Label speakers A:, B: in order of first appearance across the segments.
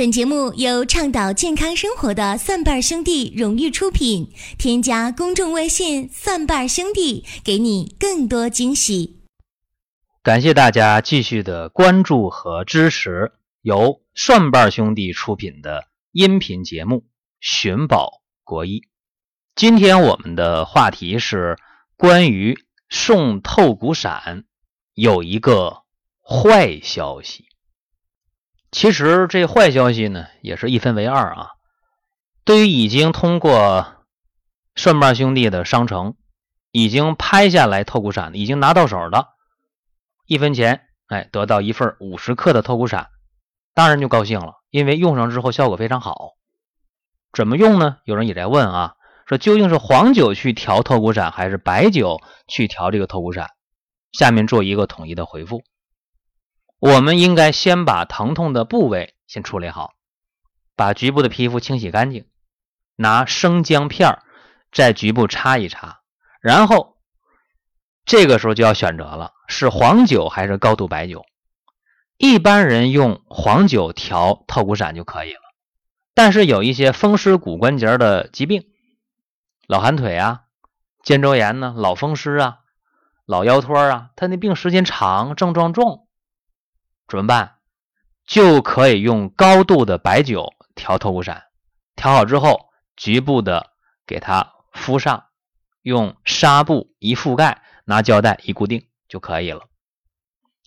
A: 本节目由倡导健康生活的蒜瓣兄弟荣誉出品。添加公众微信“蒜瓣兄弟”，给你更多惊喜。
B: 感谢大家继续的关注和支持由蒜瓣兄弟出品的音频节目《寻宝国医》。今天我们的话题是关于送透骨散有一个坏消息。其实这坏消息呢，也是一分为二啊。对于已经通过顺瓣兄弟的商城已经拍下来透骨散的，已经拿到手的，一分钱哎得到一份五十克的透骨散，当然就高兴了，因为用上之后效果非常好。怎么用呢？有人也在问啊，说究竟是黄酒去调透骨散，还是白酒去调这个透骨散？下面做一个统一的回复。我们应该先把疼痛的部位先处理好，把局部的皮肤清洗干净，拿生姜片在局部擦一擦，然后这个时候就要选择了，是黄酒还是高度白酒。一般人用黄酒调透骨散就可以了，但是有一些风湿骨关节的疾病，老寒腿啊、肩周炎呢、老风湿啊、老腰托啊，他那病时间长，症状重。怎么办？就可以用高度的白酒调透骨散，调好之后，局部的给它敷上，用纱布一覆盖，拿胶带一固定就可以了。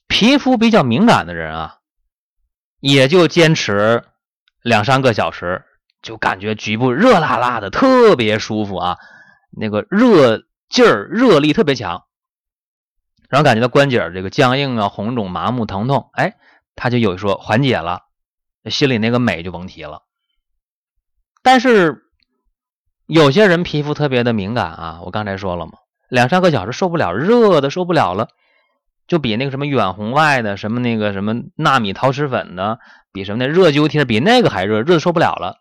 B: 皮肤比较敏感的人啊，也就坚持两三个小时，就感觉局部热辣辣的，特别舒服啊，那个热劲儿、热力特别强。然后感觉到关节这个僵硬啊、红肿、麻木、疼痛，哎，他就有说缓解了，心里那个美就甭提了。但是有些人皮肤特别的敏感啊，我刚才说了嘛，两三个小时受不了，热的受不了了，就比那个什么远红外的、什么那个什么纳米陶瓷粉的，比什么那热灸贴比那个还热，热的受不了了，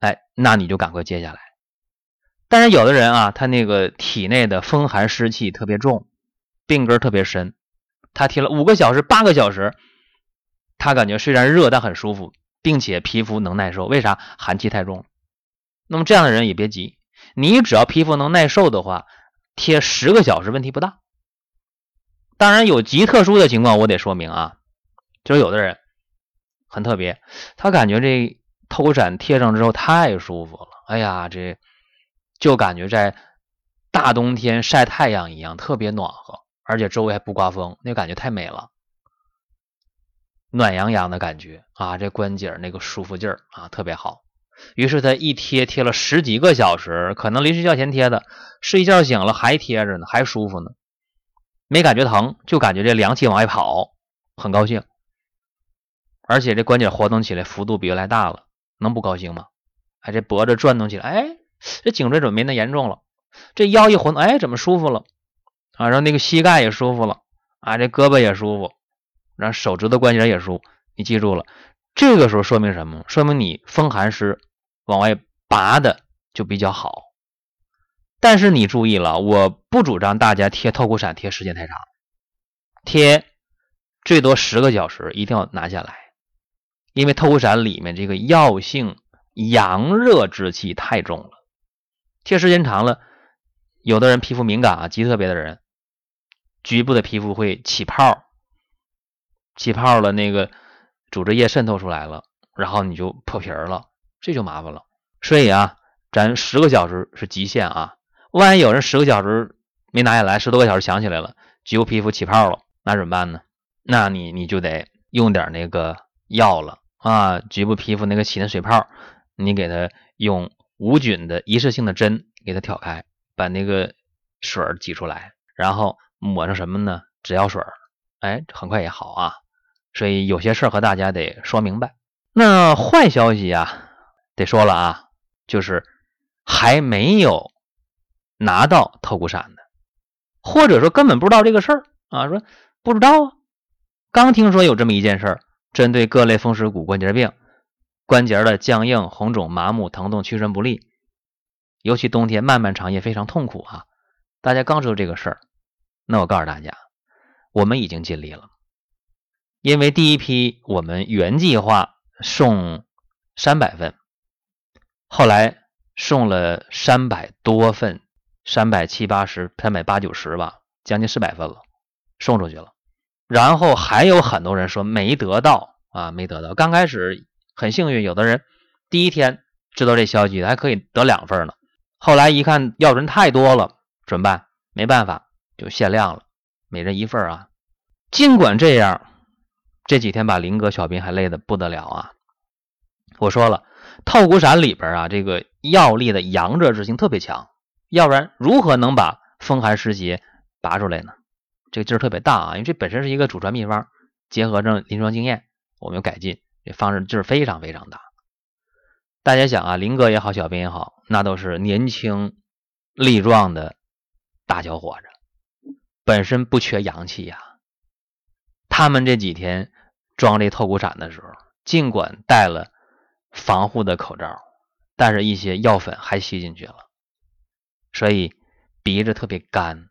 B: 哎，那你就赶快接下来。但是有的人啊，他那个体内的风寒湿气特别重。病根特别深，他贴了五个小时、八个小时，他感觉虽然热，但很舒服，并且皮肤能耐受。为啥？寒气太重。那么这样的人也别急，你只要皮肤能耐受的话，贴十个小时问题不大。当然有极特殊的情况，我得说明啊，就是有的人很特别，他感觉这透骨散贴上之后太舒服了，哎呀，这就感觉在大冬天晒太阳一样，特别暖和。而且周围还不刮风，那感觉太美了，暖洋洋的感觉啊！这关节那个舒服劲儿啊，特别好。于是他一贴贴了十几个小时，可能临睡觉前贴的，睡一觉醒了还贴着呢，还舒服呢，没感觉疼，就感觉这凉气往外跑，很高兴。而且这关节活动起来幅度比原来大了，能不高兴吗？哎，这脖子转动起来，哎，这颈椎怎么没那严重了？这腰一活动，哎，怎么舒服了？啊，然后那个膝盖也舒服了，啊，这胳膊也舒服，然后手指头关节也舒服。你记住了，这个时候说明什么？说明你风寒湿往外拔的就比较好。但是你注意了，我不主张大家贴透骨散贴时间太长，贴最多十个小时，一定要拿下来，因为透骨散里面这个药性阳热之气太重了，贴时间长了，有的人皮肤敏感啊，极特别的人。局部的皮肤会起泡，起泡了，那个组织液渗透出来了，然后你就破皮了，这就麻烦了。所以啊，咱十个小时是极限啊。万一有人十个小时没拿下来，十多个小时想起来了，局部皮肤起泡了，那怎么办呢？那你你就得用点那个药了啊。局部皮肤那个起的水泡，你给它用无菌的一次性的针给它挑开，把那个水挤出来，然后。抹上什么呢？止药水儿，哎，很快也好啊。所以有些事儿和大家得说明白。那坏消息啊，得说了啊，就是还没有拿到透骨散的，或者说根本不知道这个事儿啊，说不知道啊，刚听说有这么一件事儿，针对各类风湿骨关节病，关节的僵硬、红肿、麻木、疼痛、屈伸不利，尤其冬天漫漫长夜非常痛苦啊。大家刚知道这个事儿。那我告诉大家，我们已经尽力了，因为第一批我们原计划送三百份，后来送了三百多份，三百七八十，三百八九十吧，将近四百份了，送出去了。然后还有很多人说没得到啊，没得到。刚开始很幸运，有的人第一天知道这消息还可以得两份呢。后来一看要人太多了，怎么办？没办法，就限量了，每人一份啊。尽管这样，这几天把林哥、小兵还累得不得了啊。我说了，透骨散里边啊，这个药力的阳热之性特别强，要不然如何能把风寒湿邪拔出来呢？这个劲儿特别大啊，因为这本身是一个祖传秘方，结合着临床经验，我们又改进，这方式劲儿非常非常大。大家想啊，林哥也好，小兵也好，那都是年轻力壮的大小伙子，本身不缺阳气呀。他们这几天装这透骨散的时候，尽管戴了防护的口罩，但是一些药粉还吸进去了，所以鼻子特别干，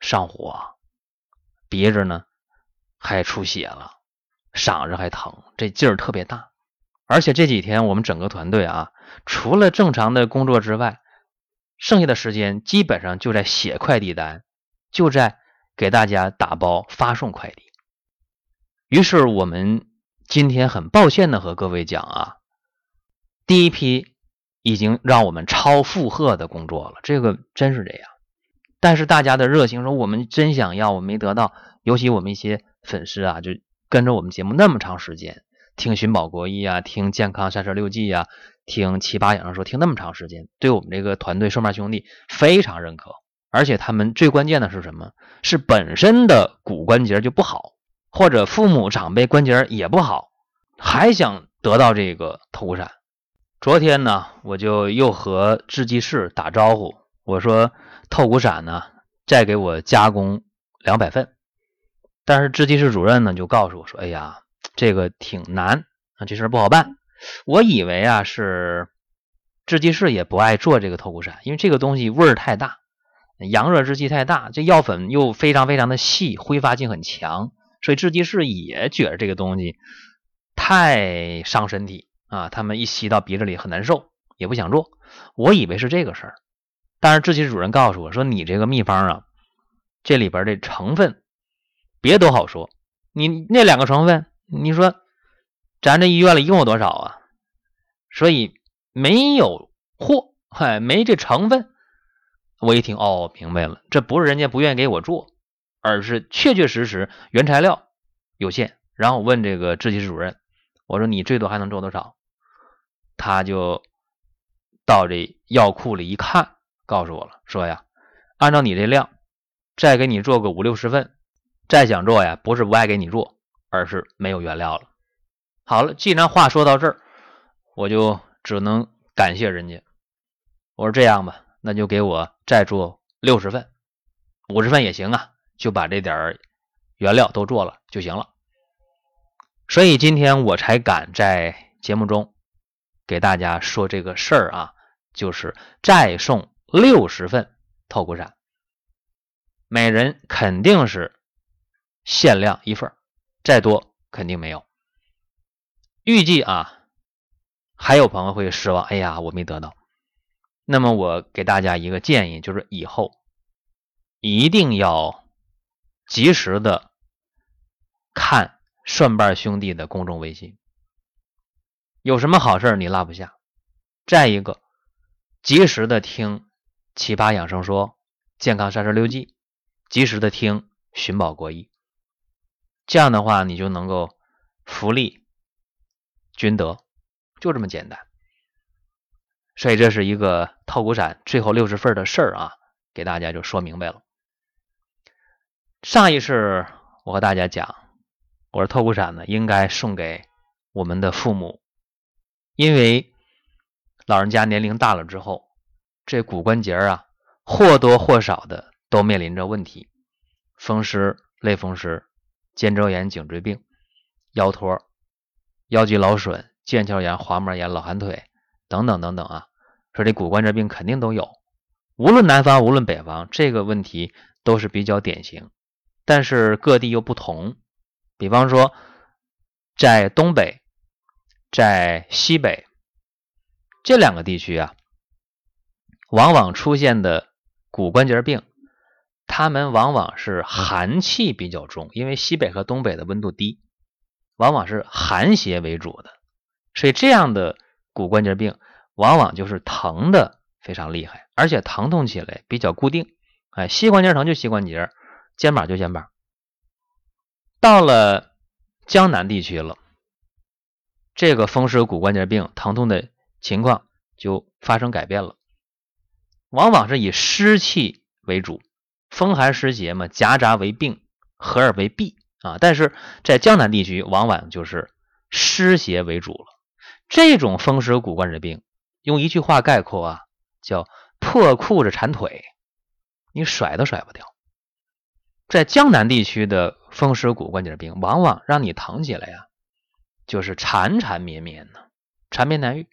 B: 上火，鼻子呢还出血了，嗓子还疼，这劲儿特别大。而且这几天我们整个团队啊，除了正常的工作之外，剩下的时间基本上就在写快递单，就在。给大家打包发送快递，于是我们今天很抱歉的和各位讲啊，第一批已经让我们超负荷的工作了，这个真是这样。但是大家的热情说我们真想要，我没得到，尤其我们一些粉丝啊，就跟着我们节目那么长时间，听寻宝国医啊，听健康三十六计啊，听七八养生说，听那么长时间，对我们这个团队顺麦兄弟非常认可。而且他们最关键的是什么？是本身的骨关节就不好，或者父母长辈关节也不好，还想得到这个透骨散。昨天呢，我就又和制剂室打招呼，我说透骨散呢，再给我加工两百份。但是制剂室主任呢就告诉我说：“哎呀，这个挺难啊，这事不好办。”我以为啊是制剂室也不爱做这个透骨散，因为这个东西味儿太大。阳热之气太大，这药粉又非常非常的细，挥发性很强，所以制剂师也觉得这个东西太伤身体啊，他们一吸到鼻子里很难受，也不想做。我以为是这个事儿，但是制剂主任告诉我说：“你这个秘方啊，这里边的成分别都好说，你那两个成分，你说咱这医院里用了多少啊？所以没有货，嗨，没这成分。”我一听，哦，明白了，这不是人家不愿意给我做，而是确确实实原材料有限。然后我问这个制剂室主任，我说你最多还能做多少？他就到这药库里一看，告诉我了，说呀，按照你这量，再给你做个五六十份，再想做呀，不是不爱给你做，而是没有原料了。好了，既然话说到这儿，我就只能感谢人家。我说这样吧。那就给我再做六十份，五十份也行啊，就把这点原料都做了就行了。所以今天我才敢在节目中给大家说这个事儿啊，就是再送六十份透骨散，每人肯定是限量一份，再多肯定没有。预计啊，还有朋友会失望，哎呀，我没得到。那么我给大家一个建议，就是以后一定要及时的看蒜瓣兄弟的公众微信，有什么好事你落不下。再一个，及时的听《奇葩养生说》《健康三十六计》，及时的听《寻宝国医》，这样的话你就能够福利均得，就这么简单。所以这是一个透骨散最后六十份的事儿啊，给大家就说明白了。上一次我和大家讲，我说透骨散呢应该送给我们的父母，因为老人家年龄大了之后，这骨关节啊或多或少的都面临着问题，风湿、类风湿、肩周炎、颈椎病、腰托、腰肌劳损、腱鞘炎、滑膜炎、老寒腿。等等等等啊，说这骨关节病肯定都有，无论南方无论北方，这个问题都是比较典型，但是各地又不同。比方说，在东北在西北这两个地区啊，往往出现的骨关节病，他们往往是寒气比较重，因为西北和东北的温度低，往往是寒邪为主的，所以这样的骨关节病往往就是疼的非常厉害，而且疼痛起来比较固定。哎，膝关节疼就膝关节，肩膀就肩膀。到了江南地区了，这个风湿骨关节病疼痛的情况就发生改变了，往往是以湿气为主，风寒湿邪嘛，夹杂为病，合而为痹啊。但是在江南地区，往往就是湿邪为主了。这种风湿骨关节病，用一句话概括啊，叫破裤子缠腿。你甩都甩不掉，在江南地区的风湿骨关节病，往往让你疼起来呀，就是缠缠绵绵的，缠绵难愈，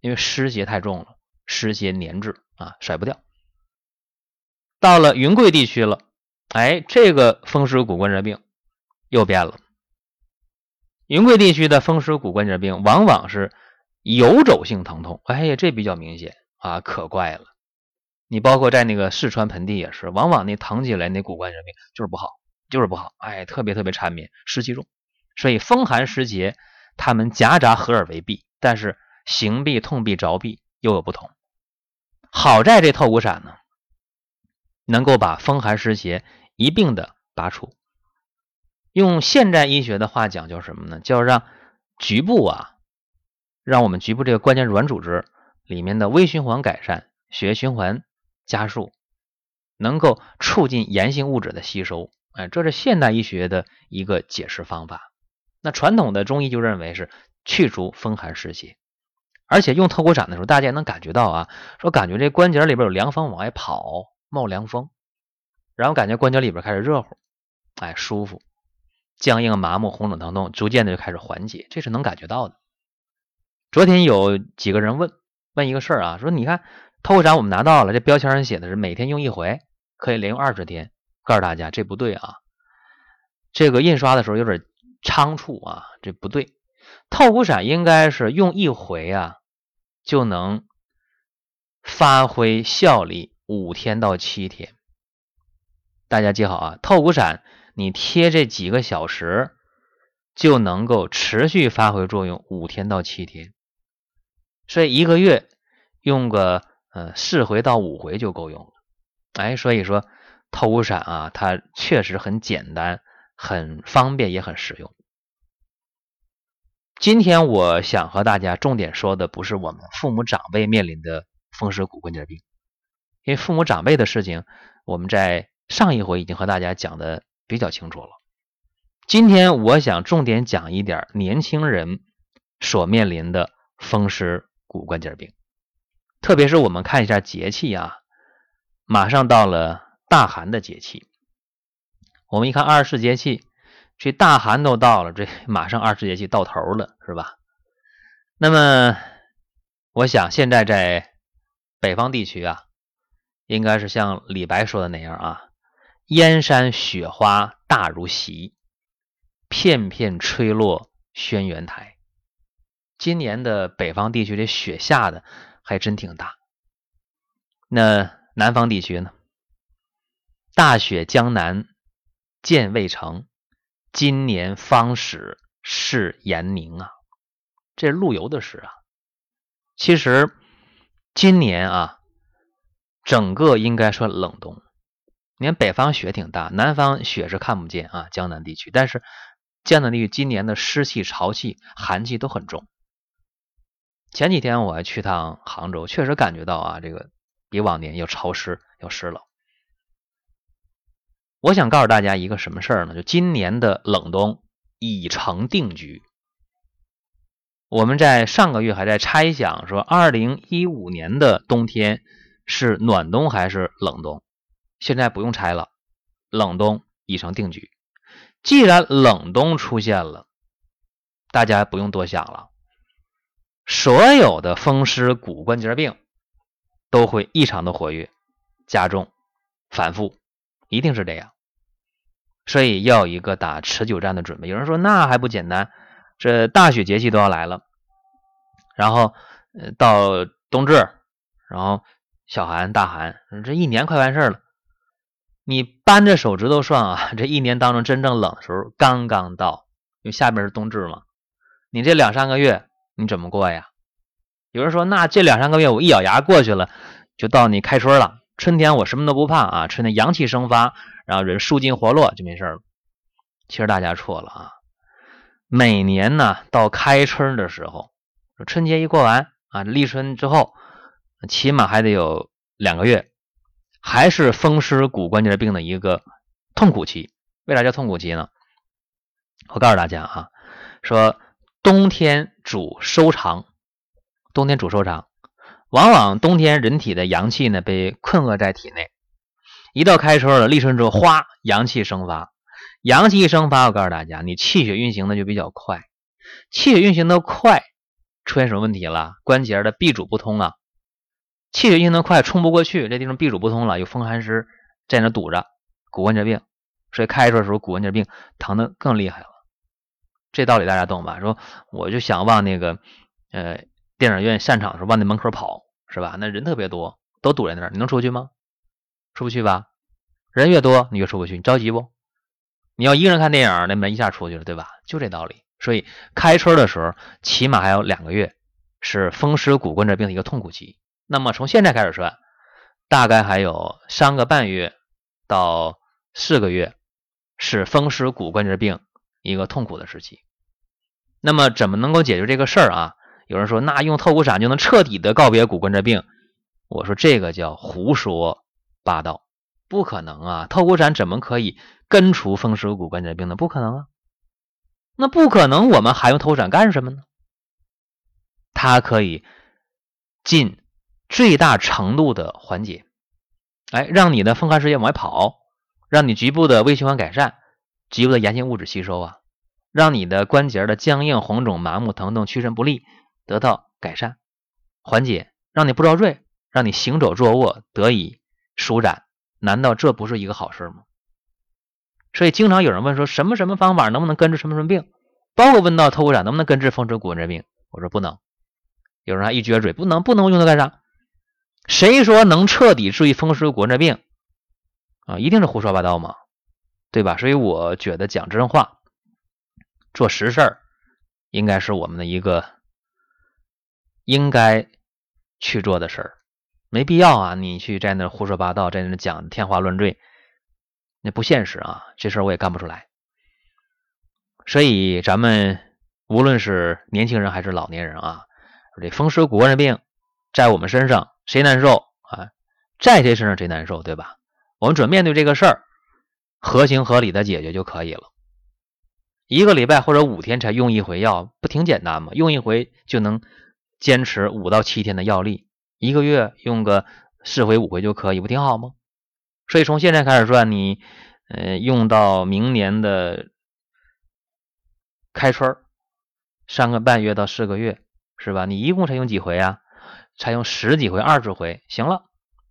B: 因为湿邪太重了，湿邪粘滞啊，甩不掉。到了云贵地区了，哎，这个风湿骨关节病又变了。云贵地区的风湿骨关节病，往往是游走性疼痛，哎呀，这比较明显啊，可怪了。你包括在那个四川盆地也是，往往那疼起来那骨关节病就是不好，就是不好，哎，特别特别缠绵，湿气重，所以风寒湿邪它们夹杂合而为痹，但是行痹、痛痹、着痹又有不同。好在这透骨散呢，能够把风寒湿邪一并的拔除。用现代医学的话讲叫什么呢？叫让局部啊，让我们局部这个关节软组织里面的微循环改善，血液循环。加速能够促进炎性物质的吸收，哎，这是现代医学的一个解释方法。那传统的中医就认为是去除风寒湿邪，而且用透骨散的时候，大家能感觉到啊，说感觉这关节里边有凉风往外跑，冒凉风，然后感觉关节里边开始热乎，哎，舒服，僵硬、麻木、红肿、疼痛逐渐的就开始缓解，这是能感觉到的。昨天有几个人问问一个事儿啊，说你看。透骨散我们拿到了，这标签上写的是每天用一回，可以连用二十天。告诉大家这不对啊，这个印刷的时候有点仓促啊，这不对。透骨散应该是用一回啊，就能发挥效力五天到七天。大家记好啊，透骨散你贴这几个小时就能够持续发挥作用五天到七天，所以一个月用个。呃，四回到五回就够用了，哎，所以说透骨散啊，它确实很简单、很方便，也很实用。今天我想和大家重点说的不是我们父母长辈面临的风湿骨关节病，因为父母长辈的事情我们在上一回已经和大家讲的比较清楚了。今天我想重点讲一点年轻人所面临的风湿骨关节病。特别是我们看一下节气啊，马上到了大寒的节气。我们一看二十四节气，这大寒都到了，这马上二十四节气到头了，是吧？那么，我想现在在北方地区啊，应该是像李白说的那样啊：“燕山雪花大如席，片片吹落轩辕台。”今年的北方地区这雪下的。还真挺大。那南方地区呢？大雪江南见未成，今年方始是严宁啊。这陆游的诗啊。其实今年啊，整个应该算冷冬。你看北方雪挺大，南方雪是看不见啊。江南地区，但是江南地区今年的湿气、潮气、寒气都很重。前几天我还去趟杭州，确实感觉到啊，这个比往年要潮湿、要湿冷。我想告诉大家一个什么事儿呢？就今年的冷冬已成定局。我们在上个月还在猜想说，二零一五年的冬天是暖冬还是冷冬？现在不用拆了，冷冬已成定局。既然冷冬出现了，大家不用多想了。所有的风湿骨关节病都会异常的活跃、加重、反复，一定是这样。所以要一个打持久战的准备。有人说那还不简单？这大雪节气都要来了，然后呃到冬至，然后小寒、大寒，这一年快完事了。你扳着手指头算啊，这一年当中真正冷的时候刚刚到，因为下边是冬至嘛。你这两三个月你怎么过呀？有人说，那这两三个月我一咬牙过去了，就到你开春了。春天我什么都不怕啊，春天阳气生发，然后人舒筋活络就没事了。其实大家错了啊！每年呢到开春的时候，春节一过完啊，立春之后，起码还得有两个月，还是风湿骨关节病的一个痛苦期。为啥叫痛苦期呢？我告诉大家啊，说冬天主收藏，冬天主收藏。往往冬天人体的阳气呢被困厄在体内，一到开春了，立春之后，哗，阳气生发。阳气一生发，我告诉大家，你气血运行的就比较快。气血运行的快，出现什么问题了？关节的闭阻不通啊。气血运行的快，冲不过去，这地方闭阻不通了，有风寒湿在那堵着，骨关节病。所以开春的时候，骨关节病疼的更厉害了。这道理大家懂吧？说我就想往那个，呃。电影院散场的时候往那门口跑，是吧？那人特别多，都堵在那儿，你能出去吗？出不去吧？人越多，你越出不去，你着急不？你要一个人看电影，那门一下出去了，对吧？就这道理。所以开春的时候，起码还有两个月是风湿骨关节病的一个痛苦期。那么从现在开始算，大概还有三个半月到四个月是风湿骨关节病一个痛苦的时期。那么怎么能够解决这个事儿啊？有人说，那用透骨散就能彻底的告别骨关节病？我说这个叫胡说八道，不可能啊！透骨散怎么可以根除风湿骨关节病呢？不可能啊！那不可能，我们还用透骨散干什么呢？它可以进最大程度的缓解，哎，让你的风寒湿邪往外跑，让你局部的微循环改善，局部的炎性物质吸收啊，让你的关节的僵硬、红肿、麻木、疼痛、屈伸不利。得到改善、缓解，让你不着坠，让你行走坐卧得以舒展，难道这不是一个好事吗？所以经常有人问说，什么什么方法能不能根治什么什么病？包括问到透骨散能不能根治风湿骨关节病？我说不能。有人还一撅嘴，不能，不能用它干啥？谁说能彻底治愈风湿骨关节病？啊，一定是胡说八道吗？对吧？所以我觉得讲真话、做实事儿，应该是我们的一个。应该去做的事儿，没必要啊！你去在那胡说八道，在那讲天花乱坠，那不现实啊！这事儿我也干不出来。所以咱们无论是年轻人还是老年人啊，这风湿骨关节病在我们身上谁难受啊？在谁身上谁难受，对吧？我们准面对这个事儿，合情合理的解决就可以了。一个礼拜或者五天才用一回药，不挺简单吗？用一回就能。坚持五到七天的药力，一个月用个四回五回就可以，不挺好吗？所以从现在开始算，你呃用到明年的开春三个半月到四个月，是吧？你一共才用几回啊？才用十几回、二十回，行了，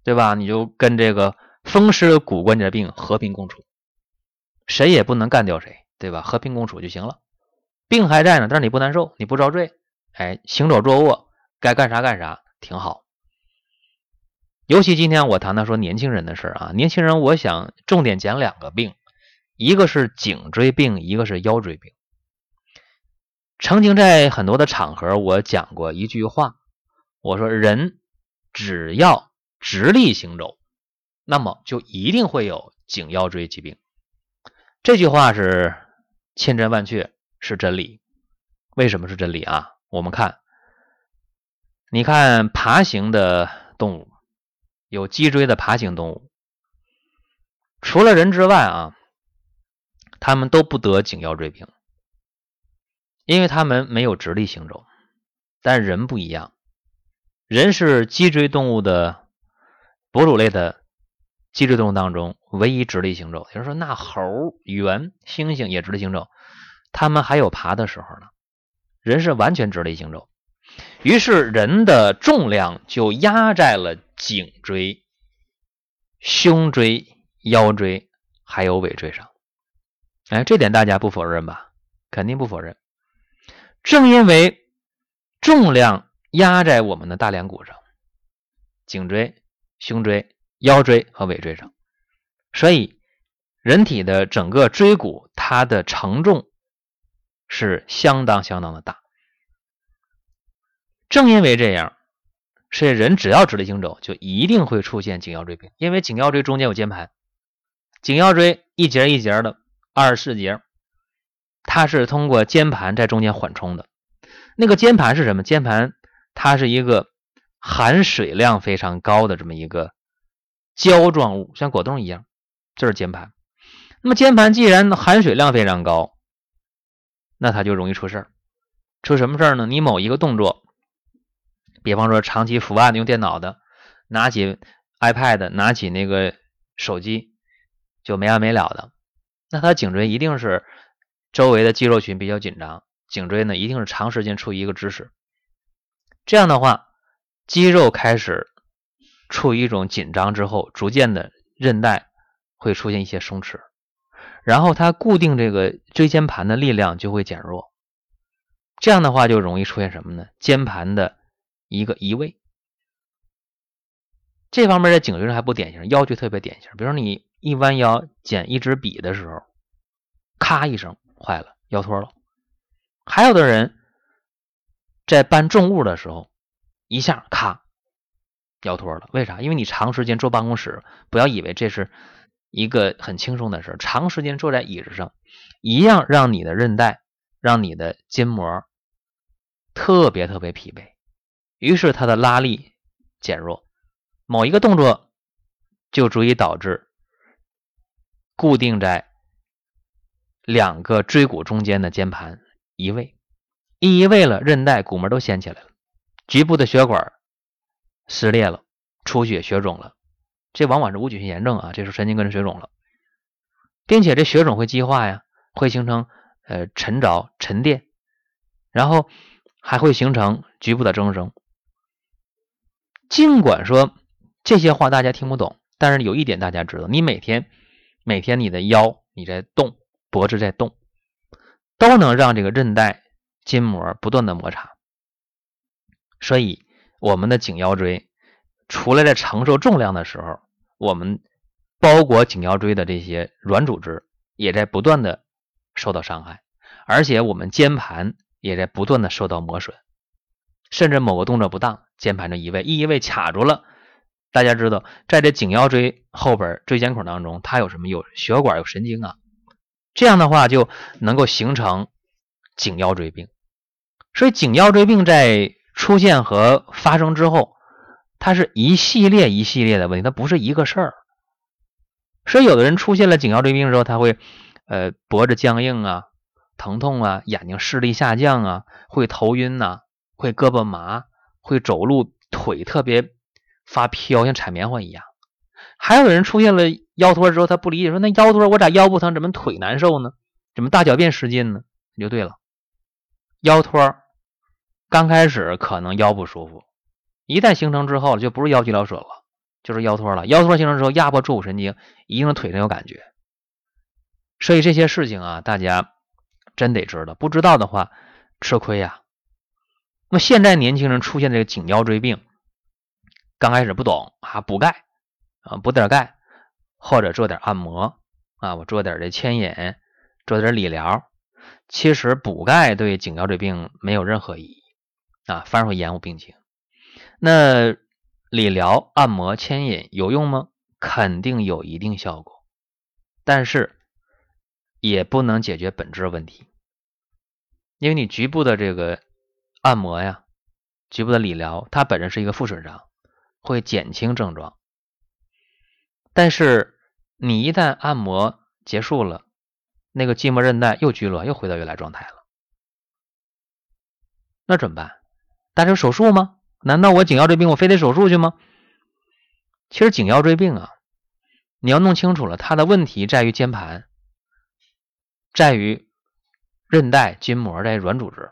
B: 对吧？你就跟这个风湿骨关节病和平共处，谁也不能干掉谁，对吧？和平共处就行了。病还在呢，但是你不难受，你不遭罪。哎，行走坐卧该干啥干啥，挺好。尤其今天我谈谈说年轻人的事啊，年轻人我想重点讲两个病，一个是颈椎病，一个是腰椎病。曾经在很多的场合我讲过一句话，我说人只要直立行走，那么就一定会有颈腰椎疾病。这句话是千真万确，是真理。为什么是真理啊？我们看，你看爬行的动物，有脊椎的爬行动物，除了人之外啊，他们都不得颈腰椎病，因为他们没有直立行走。但人不一样，人是脊椎动物的哺乳类的脊椎动物当中唯一直立行走。有人说，那猴、猿、猩猩也直立行走，他们还有爬的时候呢。人是完全直立行走，于是人的重量就压在了颈椎、胸椎、腰椎还有尾椎上。哎，这点大家不否认吧？肯定不否认。正因为重量压在我们的大梁骨上、颈椎、胸椎、腰椎和尾椎上，所以人体的整个椎骨它的承重是相当相当的大。正因为这样，所以人只要直立行走，就一定会出现颈腰椎病，因为颈腰椎中间有间盘，颈腰椎一节一节的二十四节，它是通过间盘在中间缓冲的。那个间盘是什么？间盘它是一个含水量非常高的这么一个胶状物，像果冻一样，这是肩盘。那么肩盘既然含水量非常高，那它就容易出事儿。出什么事儿呢？你某一个动作。比方说，长期伏案用电脑的，拿起 iPad，拿起那个手机，就没完没了的。那他颈椎一定是周围的肌肉群比较紧张，颈椎呢一定是长时间处于一个姿势。这样的话，肌肉开始处于一种紧张之后，逐渐的韧带会出现一些松弛，然后它固定这个椎间盘的力量就会减弱。这样的话就容易出现什么呢？肩盘的。一个移位，这方面在颈椎上还不典型，腰椎特别典型。比如说你一弯腰捡一支笔的时候，咔一声坏了，腰脱了。还有的人在搬重物的时候，一下咔腰脱了。为啥？因为你长时间坐办公室，不要以为这是一个很轻松的事长时间坐在椅子上，一样让你的韧带、让你的筋膜特别特别疲惫。于是它的拉力减弱，某一个动作就足以导致固定在两个椎骨中间的肩盘移位，移位了，韧带、骨膜都掀起来了，局部的血管撕裂了，出血、血肿了，这往往是无菌性炎症啊，这是神经根水肿了，并且这血肿会激化呀，会形成呃沉着、沉淀，然后还会形成局部的增生。尽管说这些话大家听不懂，但是有一点大家知道：你每天每天你的腰你在动，脖子在动，都能让这个韧带筋膜不断的摩擦。所以我们的颈腰椎除了在承受重量的时候，我们包裹颈腰椎的这些软组织也在不断的受到伤害，而且我们肩盘也在不断的受到磨损。甚至某个动作不当，肩盘就移位，一移位卡住了。大家知道，在这颈腰椎后边椎间孔当中，它有什么？有血管，有神经啊。这样的话就能够形成颈腰椎病。所以颈腰椎病在出现和发生之后，它是一系列一系列的问题，它不是一个事儿。所以有的人出现了颈腰椎病之后，他会呃脖子僵硬啊，疼痛啊，眼睛视力下降啊，会头晕呐。会胳膊麻，会走路腿特别发飘，像踩棉花一样。还有人出现了腰托之后，他不理解，说那腰托我咋腰不疼，怎么腿难受呢？怎么大小便失禁呢？你就对了，腰托刚开始可能腰不舒服，一旦形成之后，就不是腰肌劳损了，就是腰托了。腰托形成之后，压迫坐骨神经，一定腿上有感觉。所以这些事情啊，大家真得知道，不知道的话吃亏呀。那么现在年轻人出现这个颈腰椎病，刚开始不懂啊，补钙啊，补点钙，或者做点按摩啊，我做点这牵引，做点理疗。其实补钙对颈腰椎病没有任何意义啊，反而会延误病情。那理疗、按摩、牵引有用吗？肯定有一定效果，但是也不能解决本质问题，因为你局部的这个。按摩呀，局部的理疗，它本身是一个副损伤，会减轻症状。但是你一旦按摩结束了，那个筋膜韧带又聚了，又回到原来状态了，那怎么办？大家手术吗？难道我颈腰椎病我非得手术去吗？其实颈腰椎病啊，你要弄清楚了，它的问题在于肩盘，在于韧带、筋膜的软组织。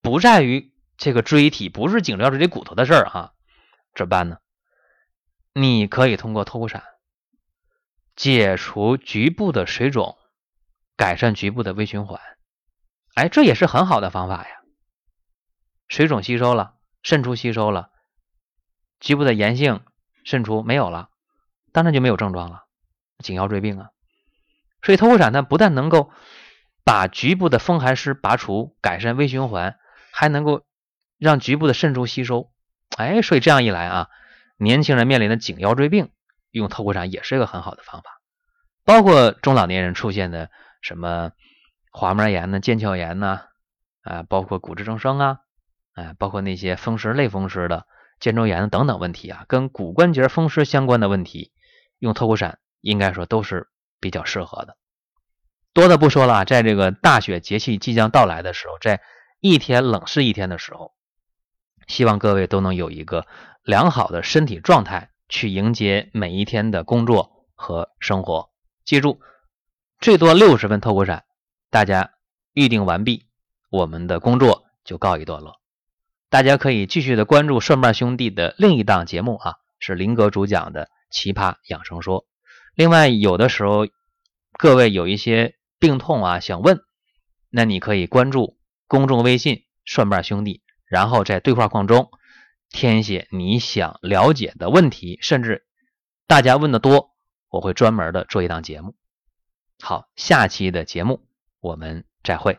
B: 不在于这个椎体，不是颈腰椎这骨头的事儿哈，怎么办呢？你可以通过透骨散解除局部的水肿，改善局部的微循环，哎，这也是很好的方法呀。水肿吸收了，渗出吸收了，局部的炎性渗出没有了，当然就没有症状了，颈腰椎病啊。所以透过闪它不但能够把局部的风寒湿拔除，改善微循环，还能够让局部的渗出吸收。哎，所以这样一来啊，年轻人面临的颈腰椎病，用透过散也是一个很好的方法。包括中老年人出现的什么滑膜炎呢、腱鞘炎呢，啊，包括骨质增生啊，哎，包括那些风湿、类风湿的肩周炎等等问题啊，跟骨关节风湿相关的问题，用透骨散应该说都是比较适合的。多的不说了，在这个大雪节气即将到来的时候，在一天冷是一天的时候，希望各位都能有一个良好的身体状态，去迎接每一天的工作和生活。记住，最多六十份透骨散，大家预定完毕，我们的工作就告一段落。大家可以继续的关注顺瓣兄弟的另一档节目啊，是林哥主讲的《奇葩养生说》。另外，有的时候各位有一些病痛啊想问，那你可以关注公众微信“顺瓣兄弟”，然后在对话框中填写你想了解的问题，甚至大家问的多。我会专门的做一档节目。好，下期的节目我们再会。